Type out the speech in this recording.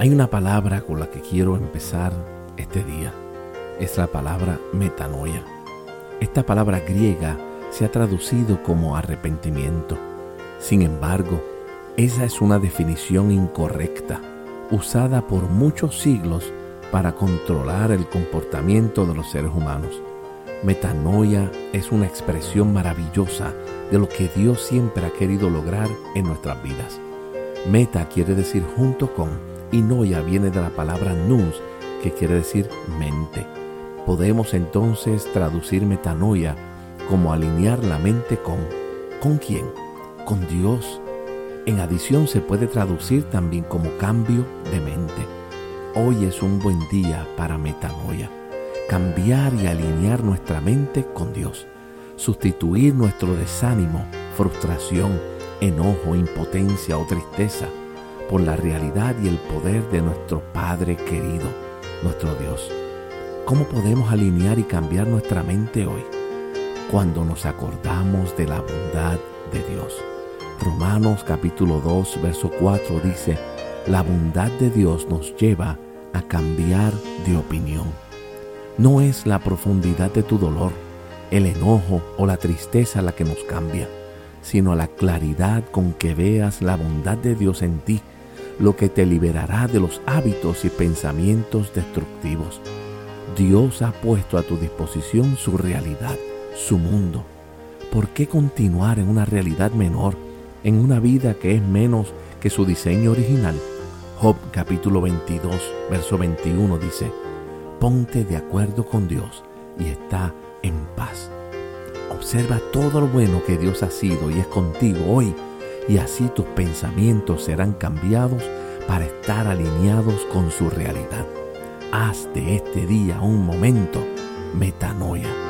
Hay una palabra con la que quiero empezar este día. Es la palabra metanoia. Esta palabra griega se ha traducido como arrepentimiento. Sin embargo, esa es una definición incorrecta, usada por muchos siglos para controlar el comportamiento de los seres humanos. Metanoia es una expresión maravillosa de lo que Dios siempre ha querido lograr en nuestras vidas. Meta quiere decir junto con y noia viene de la palabra nous, que quiere decir mente. Podemos entonces traducir metanoia como alinear la mente con ¿con quién? Con Dios. En adición se puede traducir también como cambio de mente. Hoy es un buen día para metanoia cambiar y alinear nuestra mente con Dios, sustituir nuestro desánimo, frustración, enojo, impotencia o tristeza por la realidad y el poder de nuestro Padre querido, nuestro Dios. ¿Cómo podemos alinear y cambiar nuestra mente hoy? Cuando nos acordamos de la bondad de Dios. Romanos capítulo 2, verso 4 dice, la bondad de Dios nos lleva a cambiar de opinión no es la profundidad de tu dolor, el enojo o la tristeza la que nos cambia, sino la claridad con que veas la bondad de Dios en ti, lo que te liberará de los hábitos y pensamientos destructivos. Dios ha puesto a tu disposición su realidad, su mundo. ¿Por qué continuar en una realidad menor, en una vida que es menos que su diseño original? Job capítulo 22, verso 21 dice, ponte de acuerdo con Dios y está en paz. Observa todo lo bueno que Dios ha sido y es contigo hoy y así tus pensamientos serán cambiados para estar alineados con su realidad. Haz de este día un momento metanoia